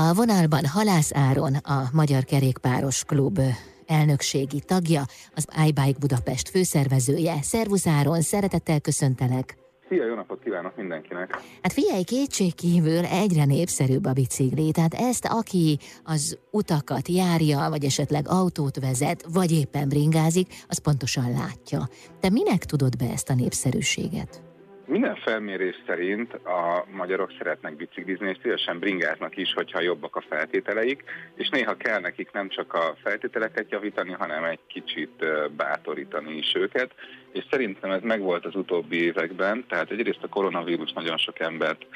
A vonalban Halász Áron, a Magyar Kerékpáros Klub elnökségi tagja, az iBike Budapest főszervezője. Szervusz Áron, szeretettel köszöntelek! Szia, jó napot kívánok mindenkinek! Hát figyelj, kétségkívül egyre népszerűbb a bicikli, tehát ezt aki az utakat járja, vagy esetleg autót vezet, vagy éppen bringázik, az pontosan látja. Te minek tudod be ezt a népszerűséget? Minden felmérés szerint a magyarok szeretnek biciklizni, és szívesen bringáznak is, hogyha jobbak a feltételeik, és néha kell nekik nem csak a feltételeket javítani, hanem egy kicsit bátorítani is őket, és szerintem ez megvolt az utóbbi években, tehát egyrészt a koronavírus nagyon sok embert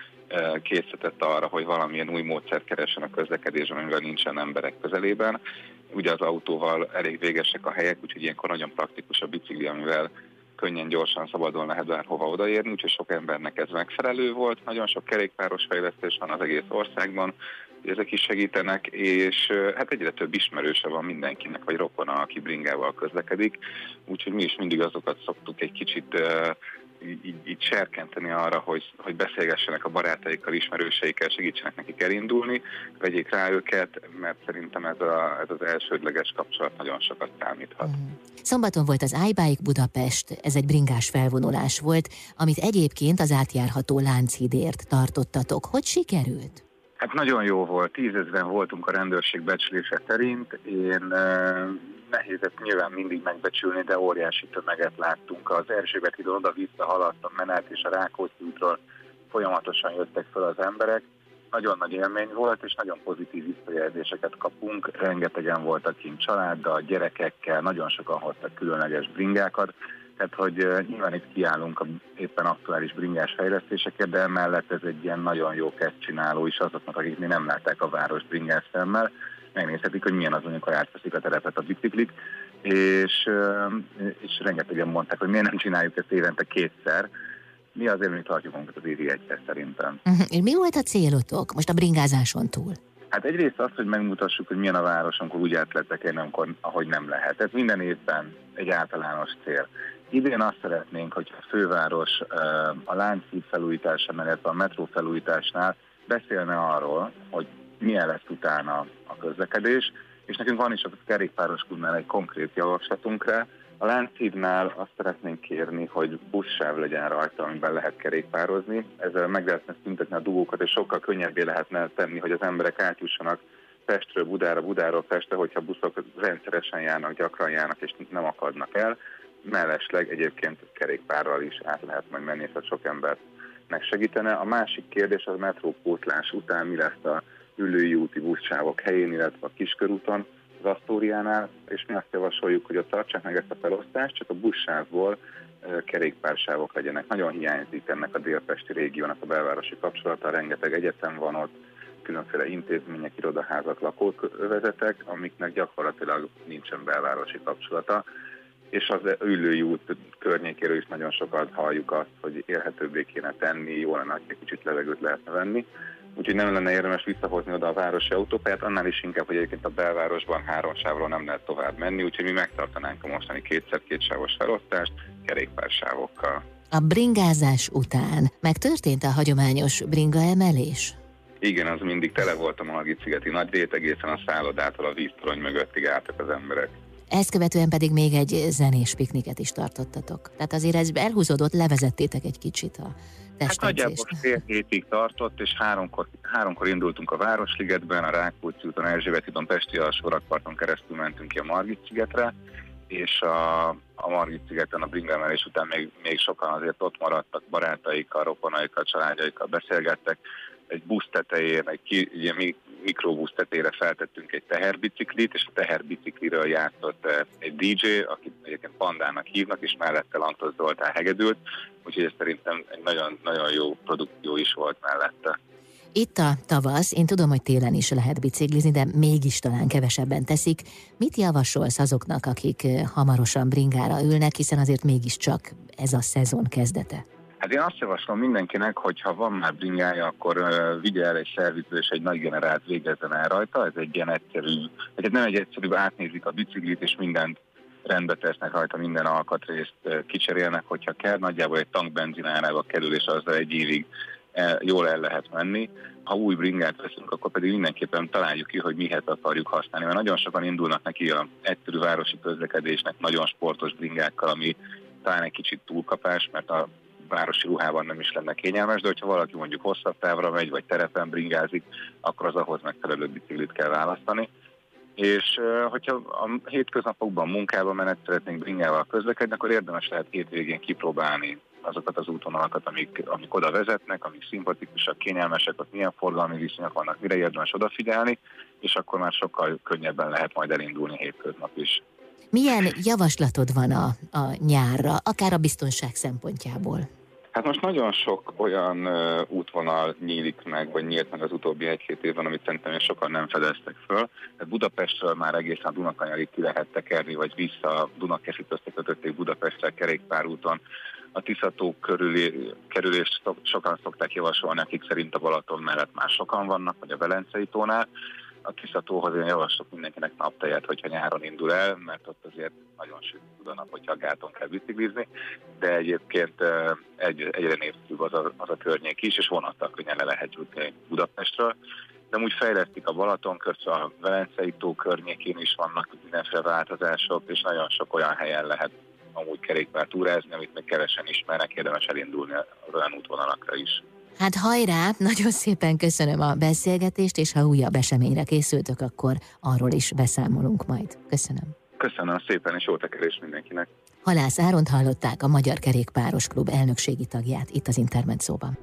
készített arra, hogy valamilyen új módszert keressen a közlekedésben, amivel nincsen emberek közelében. Ugye az autóval elég végesek a helyek, úgyhogy ilyenkor nagyon praktikus a bicikli, amivel könnyen, gyorsan, szabadon lehet bárhova odaérni, úgyhogy sok embernek ez megfelelő volt. Nagyon sok kerékpáros fejlesztés van az egész országban, ezek is segítenek, és hát egyre több ismerőse van mindenkinek, vagy rokona, aki bringával közlekedik, úgyhogy mi is mindig azokat szoktuk egy kicsit így, így serkenteni arra, hogy, hogy beszélgessenek a barátaikkal, ismerőseikkel, segítsenek nekik elindulni, vegyék rá őket, mert szerintem ez, a, ez az elsődleges kapcsolat nagyon sokat számíthat. Uh-huh. Szombaton volt az iBike Budapest, ez egy bringás felvonulás volt, amit egyébként az átjárható Lánchídért tartottatok. Hogy sikerült? Hát nagyon jó volt, tízezben voltunk a rendőrség becslése szerint. Én nehéz ezt nyilván mindig megbecsülni, de óriási tömeget láttunk. Az Erzsébet hídon oda-vissza haladt a menet, és a Rákóczi útról folyamatosan jöttek fel az emberek. Nagyon nagy élmény volt, és nagyon pozitív visszajelzéseket kapunk. Rengetegen voltak kint családdal, gyerekekkel, nagyon sokan hoztak különleges bringákat. Tehát, hogy nyilván itt kiállunk a éppen aktuális bringás fejlesztésekért, de emellett ez egy ilyen nagyon jó kezdcsináló is azoknak, akik mi nem látták a város bringás szemmel megnézhetik, hogy milyen az, amikor átveszik a terepet a biciklik, és, és rengetegen mondták, hogy miért nem csináljuk ezt évente kétszer, mi azért mi tartjuk magunkat az évi egyszer szerintem. Uh-huh. Mi volt a célotok most a bringázáson túl? Hát egyrészt az, hogy megmutassuk, hogy milyen a város, amikor úgy át lehet tekerni, amikor, ahogy nem lehet. Ez minden évben egy általános cél. Idén azt szeretnénk, hogy a főváros a Lánchíd felújítása, illetve a metró felújításnál beszélne arról, hogy milyen lesz utána a közlekedés, és nekünk van is a kerékpáros klubnál egy konkrét javaslatunk rá. A Lánchídnál azt szeretnénk kérni, hogy buszsáv legyen rajta, amiben lehet kerékpározni. Ezzel meg lehetne szüntetni a dugókat, és sokkal könnyebbé lehetne tenni, hogy az emberek átjussanak Pestről Budára, Budáról Pestre, hogyha buszok rendszeresen járnak, gyakran járnak, és nem akadnak el. Mellesleg egyébként kerékpárral is át lehet majd menni, és sok embert megsegítene. A másik kérdés az metrópótlás után mi lesz a ülői úti buszsávok helyén, illetve a Kiskörúton, az Asztóriánál, és mi azt javasoljuk, hogy a tartsák meg ezt a felosztást, csak a buszsávból kerékpársávok legyenek. Nagyon hiányzik ennek a délpesti régiónak a belvárosi kapcsolata, rengeteg egyetem van ott, különféle intézmények, irodaházak, lakóvezetek, amiknek gyakorlatilag nincsen belvárosi kapcsolata, és az ülői út környékéről is nagyon sokat halljuk azt, hogy élhetőbbé kéne tenni, jó lenne, hogy egy kicsit levegőt lehetne venni úgyhogy nem lenne érdemes visszahozni oda a városi autópályát, annál is inkább, hogy egyébként a belvárosban három sávról nem lehet tovább menni, úgyhogy mi megtartanánk a mostani kétszer-két sávos felosztást kerékpársávokkal. A bringázás után megtörtént a hagyományos bringa emelés? Igen, az mindig tele volt a Margit-szigeti nagy rét, egészen a szállodától a víztorony mögöttig álltak az emberek. Ezt követően pedig még egy zenés pikniket is tartottatok. Tehát azért ez elhúzódott, levezettétek egy kicsit a Hát nagyjából fél hétig tartott, és háromkor, háromkor indultunk a Városligetben, a Rákóczi úton, Erzsébet úton, Pesti a Sorakparton keresztül mentünk ki a Margit-szigetre, és a, a Margit-szigeten a bringamelés után még, még sokan azért ott maradtak barátaikkal, rokonaikkal, családjaikkal beszélgettek, egy busz tetején, egy ki, ugye, mikrobusz tetejére feltettünk egy teherbiciklit, és a teherbicikliről játszott eh, egy DJ, akit egyébként Pandának hívnak, és mellette Lantos Zoltán hegedült, úgyhogy ez szerintem egy nagyon, nagyon jó produkció is volt mellette. Itt a tavasz, én tudom, hogy télen is lehet biciklizni, de mégis talán kevesebben teszik. Mit javasolsz azoknak, akik eh, hamarosan bringára ülnek, hiszen azért mégiscsak ez a szezon kezdete? Hát én azt javaslom mindenkinek, hogy ha van már bringája, akkor uh, vigye el egy szerviző és egy nagy generált végezzen el rajta. Ez egy ilyen egyszerű, egy nem egy egyszerű, átnézik a biciklit és mindent rendbe tesznek rajta, minden alkatrészt uh, kicserélnek, hogyha kell. Nagyjából egy tank benzinárába kerül, és azzal egy évig uh, jól el lehet menni. ha új bringát veszünk, akkor pedig mindenképpen találjuk ki, hogy mihez akarjuk használni. Mert nagyon sokan indulnak neki a egyszerű városi közlekedésnek nagyon sportos bringákkal, ami talán egy kicsit túlkapás, mert a városi ruhában nem is lenne kényelmes, de hogyha valaki mondjuk hosszabb távra megy, vagy terepen bringázik, akkor az ahhoz megfelelő biciklit kell választani. És hogyha a hétköznapokban munkába menet szeretnénk bringával közlekedni, akkor érdemes lehet hétvégén kipróbálni azokat az útvonalakat, amik, amik oda vezetnek, amik szimpatikusak, kényelmesek, ott milyen forgalmi viszonyok vannak, mire érdemes odafigyelni, és akkor már sokkal könnyebben lehet majd elindulni hétköznap is. Milyen javaslatod van a, a nyárra, akár a biztonság szempontjából? Hát most nagyon sok olyan uh, útvonal nyílik meg, vagy nyílt meg az utóbbi egy-két évben, amit szerintem sokan nem fedeztek föl. Tehát Budapestről már egészen Dunakanyarig ki lehet tekerni, vagy vissza Dunakeszit összekötötték Budapestre kerékpárúton. A Tiszató körüli kerülést sokan szokták javasolni, akik szerint a Balaton mellett már sokan vannak, vagy a Velencei tónál a Tiszatóhoz én javaslok mindenkinek naptejet, hogyha nyáron indul el, mert ott azért nagyon süt a nap, hogyha a gáton kell biciklizni, de egyébként egy, egyre népszerűbb az a, az a környék is, és vonattal könnyen le lehet jutni Budapestről. De úgy fejlesztik a Balaton közt, a Velencei tó környékén is vannak mindenféle változások, és nagyon sok olyan helyen lehet amúgy kerékpár túrázni, amit még kevesen ismernek, érdemes elindulni az olyan útvonalakra is. Hát hajrá, nagyon szépen köszönöm a beszélgetést, és ha újabb eseményre készültök, akkor arról is beszámolunk majd. Köszönöm. Köszönöm szépen, és jó tekerés mindenkinek. Halász Áront hallották a Magyar Kerékpáros Klub elnökségi tagját itt az Intermedzóban.